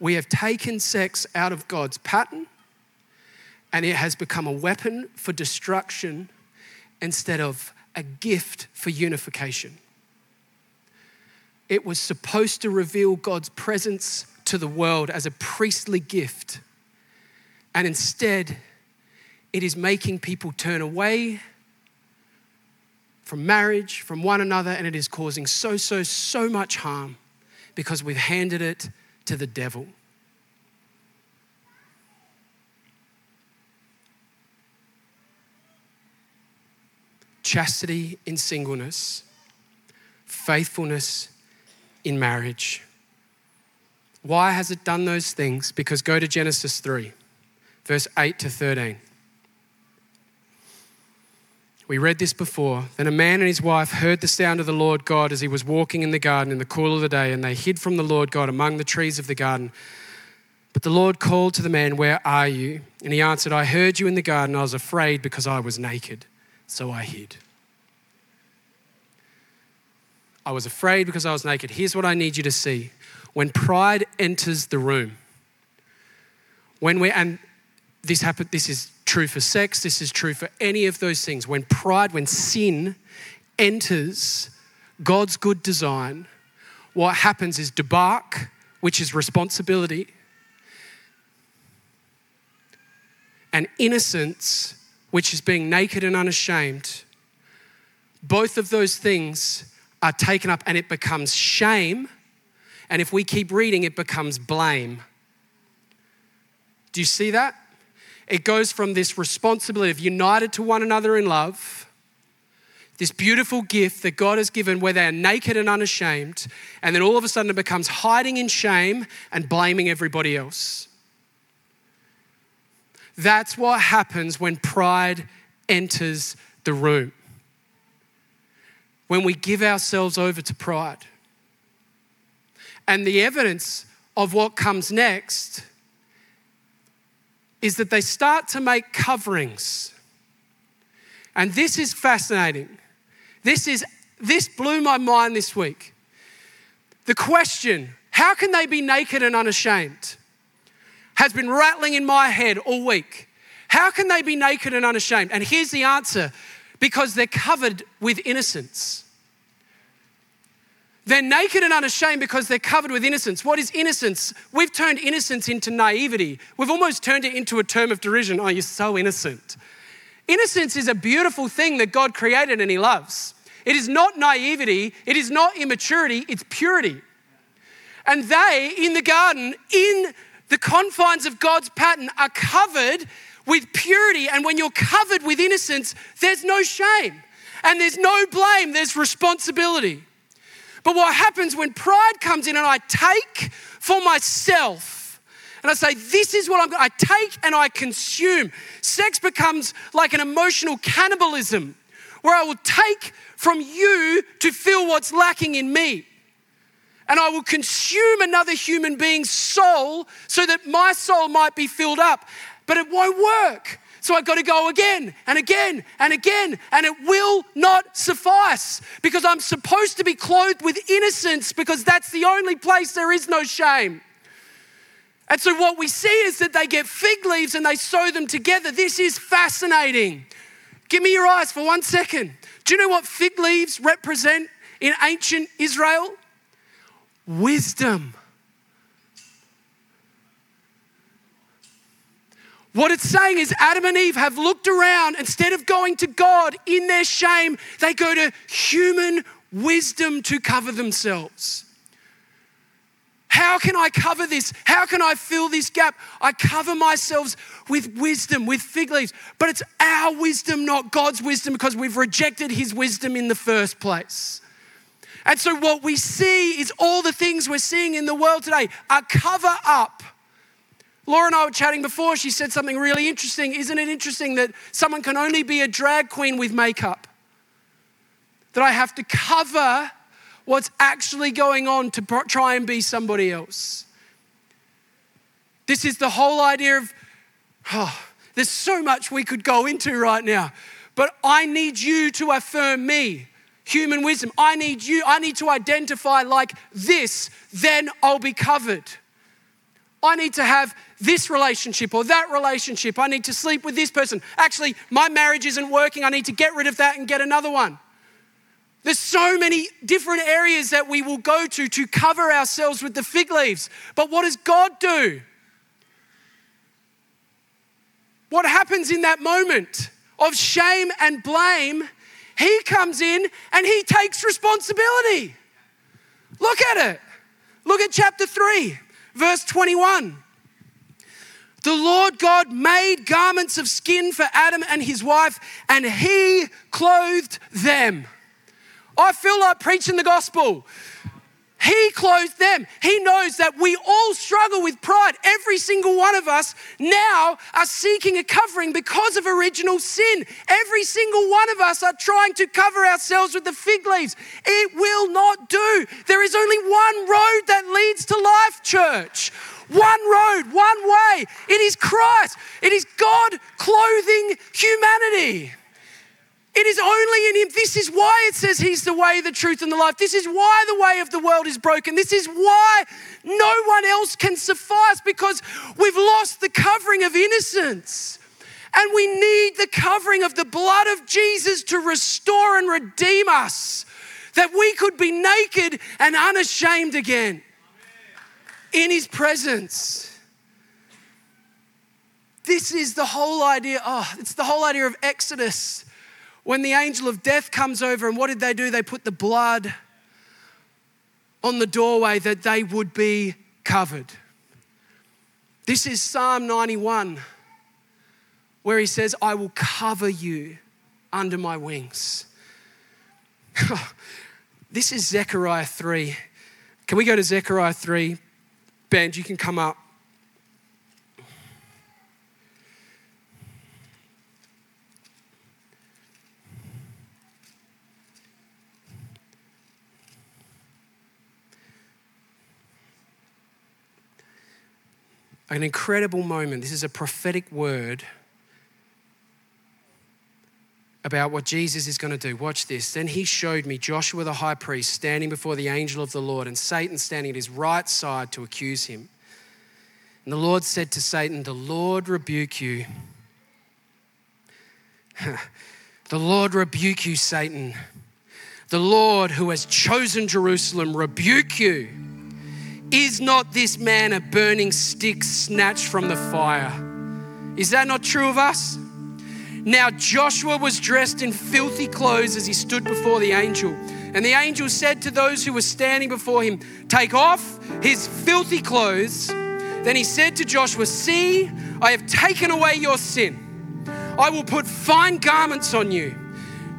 We have taken sex out of God's pattern and it has become a weapon for destruction instead of a gift for unification. It was supposed to reveal God's presence to the world as a priestly gift. And instead, it is making people turn away from marriage, from one another, and it is causing so, so, so much harm because we've handed it to the devil. chastity in singleness, faithfulness in marriage. Why has it done those things? Because go to Genesis 3, verse 8 to 13. We read this before. Then a man and his wife heard the sound of the Lord God as he was walking in the garden in the cool of the day, and they hid from the Lord God among the trees of the garden. But the Lord called to the man, Where are you? And he answered, I heard you in the garden. I was afraid because I was naked so I hid. I was afraid because I was naked. Here's what I need you to see. When pride enters the room, when we and this happened, this is true for sex, this is true for any of those things. When pride, when sin enters God's good design, what happens is dubak, which is responsibility, and innocence, which is being naked and unashamed, both of those things are taken up and it becomes shame. And if we keep reading, it becomes blame. Do you see that? It goes from this responsibility of united to one another in love, this beautiful gift that God has given where they are naked and unashamed, and then all of a sudden it becomes hiding in shame and blaming everybody else. That's what happens when pride enters the room. When we give ourselves over to pride. And the evidence of what comes next is that they start to make coverings. And this is fascinating. This is this blew my mind this week. The question, how can they be naked and unashamed? has been rattling in my head all week. How can they be naked and unashamed? And here's the answer because they're covered with innocence. They're naked and unashamed because they're covered with innocence. What is innocence? We've turned innocence into naivety. We've almost turned it into a term of derision. Oh, you're so innocent. Innocence is a beautiful thing that God created and He loves. It is not naivety, it is not immaturity, it's purity. And they in the garden, in the confines of God's pattern are covered with purity. And when you're covered with innocence, there's no shame and there's no blame, there's responsibility. But what happens when pride comes in and I take for myself And I say, This is what I'm going I take and I consume. Sex becomes like an emotional cannibalism where I will take from you to fill what's lacking in me. And I will consume another human being's soul so that my soul might be filled up. But it won't work. So I've got to go again and again and again, and it will not suffice because I'm supposed to be clothed with innocence because that's the only place there is no shame. And so what we see is that they get fig leaves and they sew them together. This is fascinating. Give me your eyes for one second. Do you know what fig leaves represent in ancient Israel? Wisdom. What it's saying is Adam and Eve have looked around, instead of going to God in their shame, they go to human wisdom to cover themselves. How can I cover this? How can I fill this gap? I cover myself with wisdom, with fig leaves. But it's our wisdom, not God's wisdom, because we've rejected His wisdom in the first place. And so, what we see is all the things we're seeing in the world today are cover up. Laura and I were chatting before. She said something really interesting. Isn't it interesting that someone can only be a drag queen with makeup? That I have to cover what's actually going on to try and be somebody else. This is the whole idea of, oh, there's so much we could go into right now, but I need you to affirm me. Human wisdom. I need you, I need to identify like this, then I'll be covered. I need to have this relationship or that relationship. I need to sleep with this person. Actually, my marriage isn't working. I need to get rid of that and get another one. There's so many different areas that we will go to to cover ourselves with the fig leaves. But what does God do? What happens in that moment of shame and blame? He comes in and he takes responsibility. Look at it. Look at chapter 3, verse 21. The Lord God made garments of skin for Adam and his wife, and he clothed them. I feel like preaching the gospel. He clothed them. He knows that we all struggle with pride. Every single one of us now are seeking a covering because of original sin. Every single one of us are trying to cover ourselves with the fig leaves. It will not do. There is only one road that leads to life, church. One road, one way. It is Christ. It is God clothing humanity. It is only in Him. This is why it says He's the way, the truth, and the life. This is why the way of the world is broken. This is why no one else can suffice because we've lost the covering of innocence. And we need the covering of the blood of Jesus to restore and redeem us, that we could be naked and unashamed again in His presence. This is the whole idea. Oh, it's the whole idea of Exodus when the angel of death comes over, and what did they do? They put the blood on the doorway that they would be covered. This is Psalm 91, where he says, I will cover you under my wings. this is Zechariah 3. Can we go to Zechariah 3? Ben, you can come up. an incredible moment. This is a prophetic word about what Jesus is going to do. Watch this. Then he showed me Joshua the high priest standing before the angel of the Lord and Satan standing at his right side to accuse him. And the Lord said to Satan, The Lord rebuke you. the Lord rebuke you, Satan. The Lord who has chosen Jerusalem rebuke you. Is not this man a burning stick snatched from the fire? Is that not true of us? Now Joshua was dressed in filthy clothes as he stood before the angel. And the angel said to those who were standing before him, Take off his filthy clothes. Then he said to Joshua, See, I have taken away your sin. I will put fine garments on you.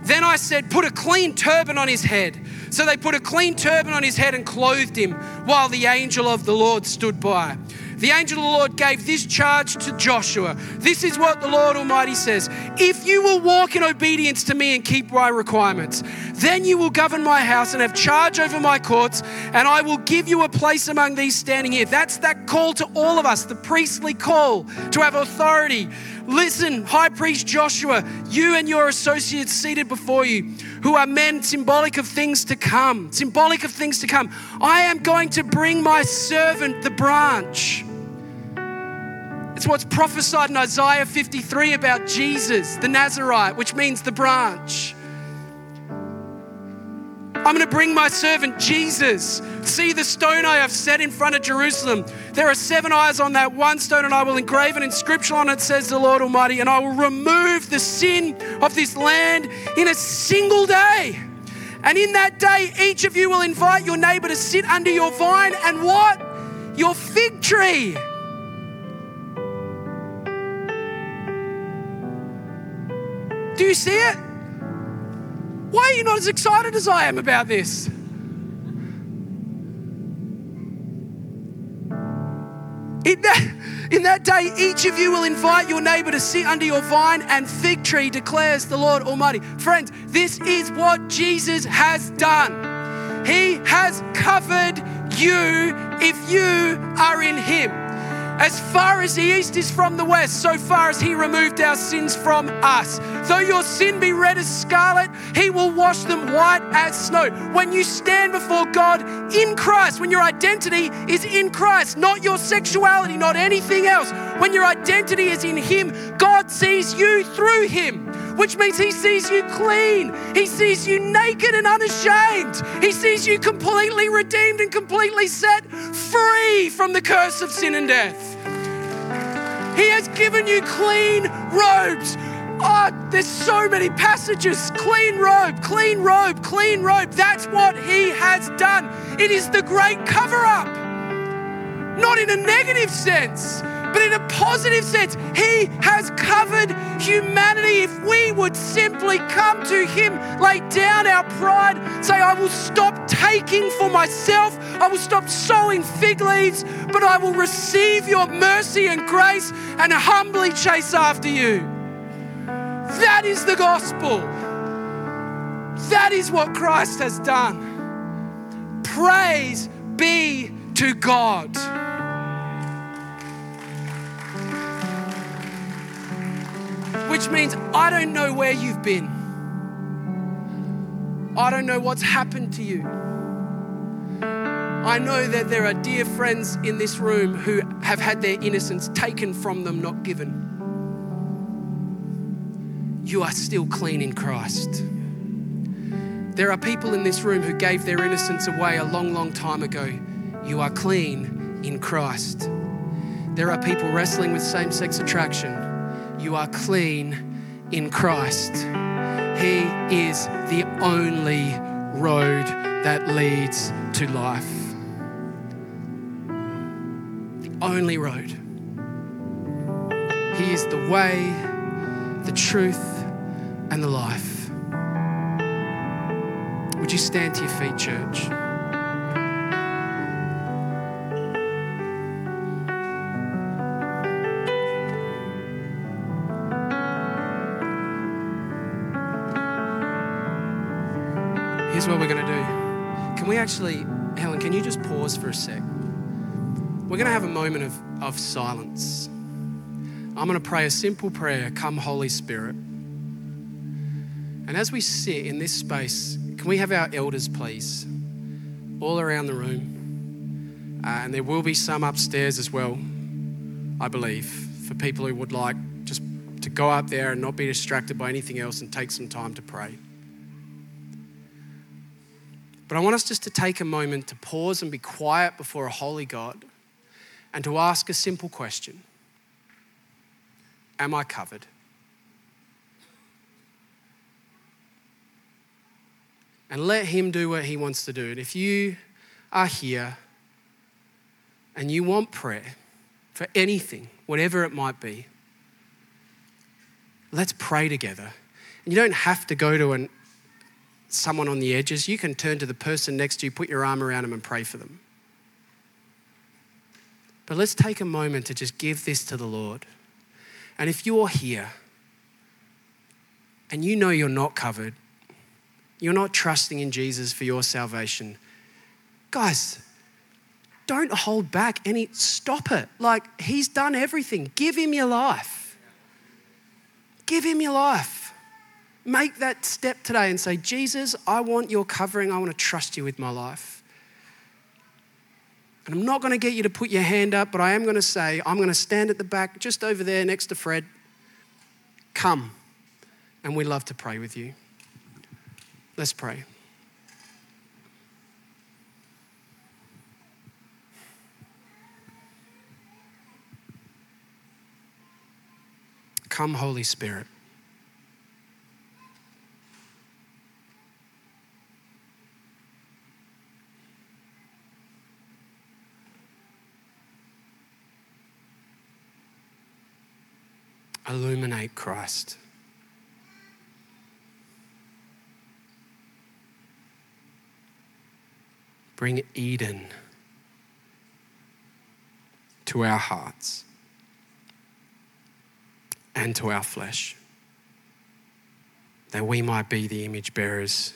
Then I said, Put a clean turban on his head. So they put a clean turban on his head and clothed him while the angel of the Lord stood by. The angel of the Lord gave this charge to Joshua. This is what the Lord Almighty says If you will walk in obedience to me and keep my requirements, then you will govern my house and have charge over my courts, and I will give you a place among these standing here. That's that call to all of us, the priestly call to have authority. Listen, High Priest Joshua, you and your associates seated before you, who are men symbolic of things to come, symbolic of things to come. I am going to bring my servant, the branch. It's what's prophesied in Isaiah 53 about Jesus, the Nazarite, which means the branch. I'm going to bring my servant Jesus. See the stone I have set in front of Jerusalem. There are seven eyes on that one stone, and I will engrave an inscription on it, says the Lord Almighty, and I will remove the sin of this land in a single day. And in that day, each of you will invite your neighbor to sit under your vine and what? Your fig tree. Do you see it? Why are you not as excited as I am about this? In that, in that day, each of you will invite your neighbor to sit under your vine and fig tree, declares the Lord Almighty. Friends, this is what Jesus has done. He has covered you if you are in Him. As far as the east is from the west, so far as He removed our sins from us. Though your sin be red as scarlet, He will wash them white as snow. When you stand before God in Christ, when your identity is in Christ, not your sexuality, not anything else, when your identity is in Him, God sees you through Him which means he sees you clean. He sees you naked and unashamed. He sees you completely redeemed and completely set free from the curse of sin and death. He has given you clean robes. Oh, there's so many passages. Clean robe, clean robe, clean robe. That's what he has done. It is the great cover up. Not in a negative sense, but in a positive sense, He has covered humanity. If we would simply come to Him, lay down our pride, say, I will stop taking for myself, I will stop sowing fig leaves, but I will receive your mercy and grace and humbly chase after you. That is the gospel. That is what Christ has done. Praise be to God. Which means I don't know where you've been. I don't know what's happened to you. I know that there are dear friends in this room who have had their innocence taken from them, not given. You are still clean in Christ. There are people in this room who gave their innocence away a long, long time ago. You are clean in Christ. There are people wrestling with same sex attraction you are clean in Christ. He is the only road that leads to life. The only road. He is the way, the truth, and the life. Would you stand to your feet, church? What we're going to do. Can we actually, Helen, can you just pause for a sec? We're going to have a moment of, of silence. I'm going to pray a simple prayer Come, Holy Spirit. And as we sit in this space, can we have our elders, please, all around the room? Uh, and there will be some upstairs as well, I believe, for people who would like just to go up there and not be distracted by anything else and take some time to pray. But I want us just to take a moment to pause and be quiet before a holy God and to ask a simple question Am I covered? And let Him do what He wants to do. And if you are here and you want prayer for anything, whatever it might be, let's pray together. And you don't have to go to an someone on the edges, you can turn to the person next to you, put your arm around them, and pray for them. But let's take a moment to just give this to the Lord. And if you're here and you know you're not covered, you're not trusting in Jesus for your salvation, guys, don't hold back any, stop it. Like, He's done everything. Give Him your life. Give Him your life. Make that step today and say, Jesus, I want your covering. I want to trust you with my life. And I'm not going to get you to put your hand up, but I am going to say, I'm going to stand at the back just over there next to Fred. Come, and we'd love to pray with you. Let's pray. Come, Holy Spirit. Christ. Bring Eden to our hearts and to our flesh, that we might be the image bearers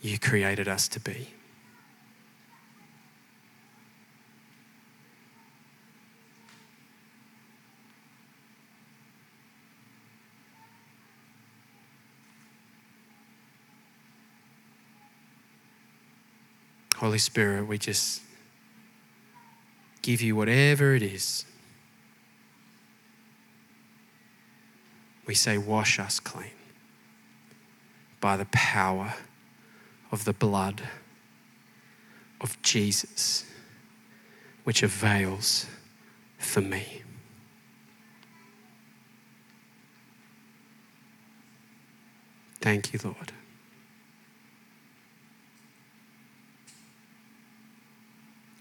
you created us to be. Holy Spirit, we just give you whatever it is. We say, wash us clean by the power of the blood of Jesus, which avails for me. Thank you, Lord.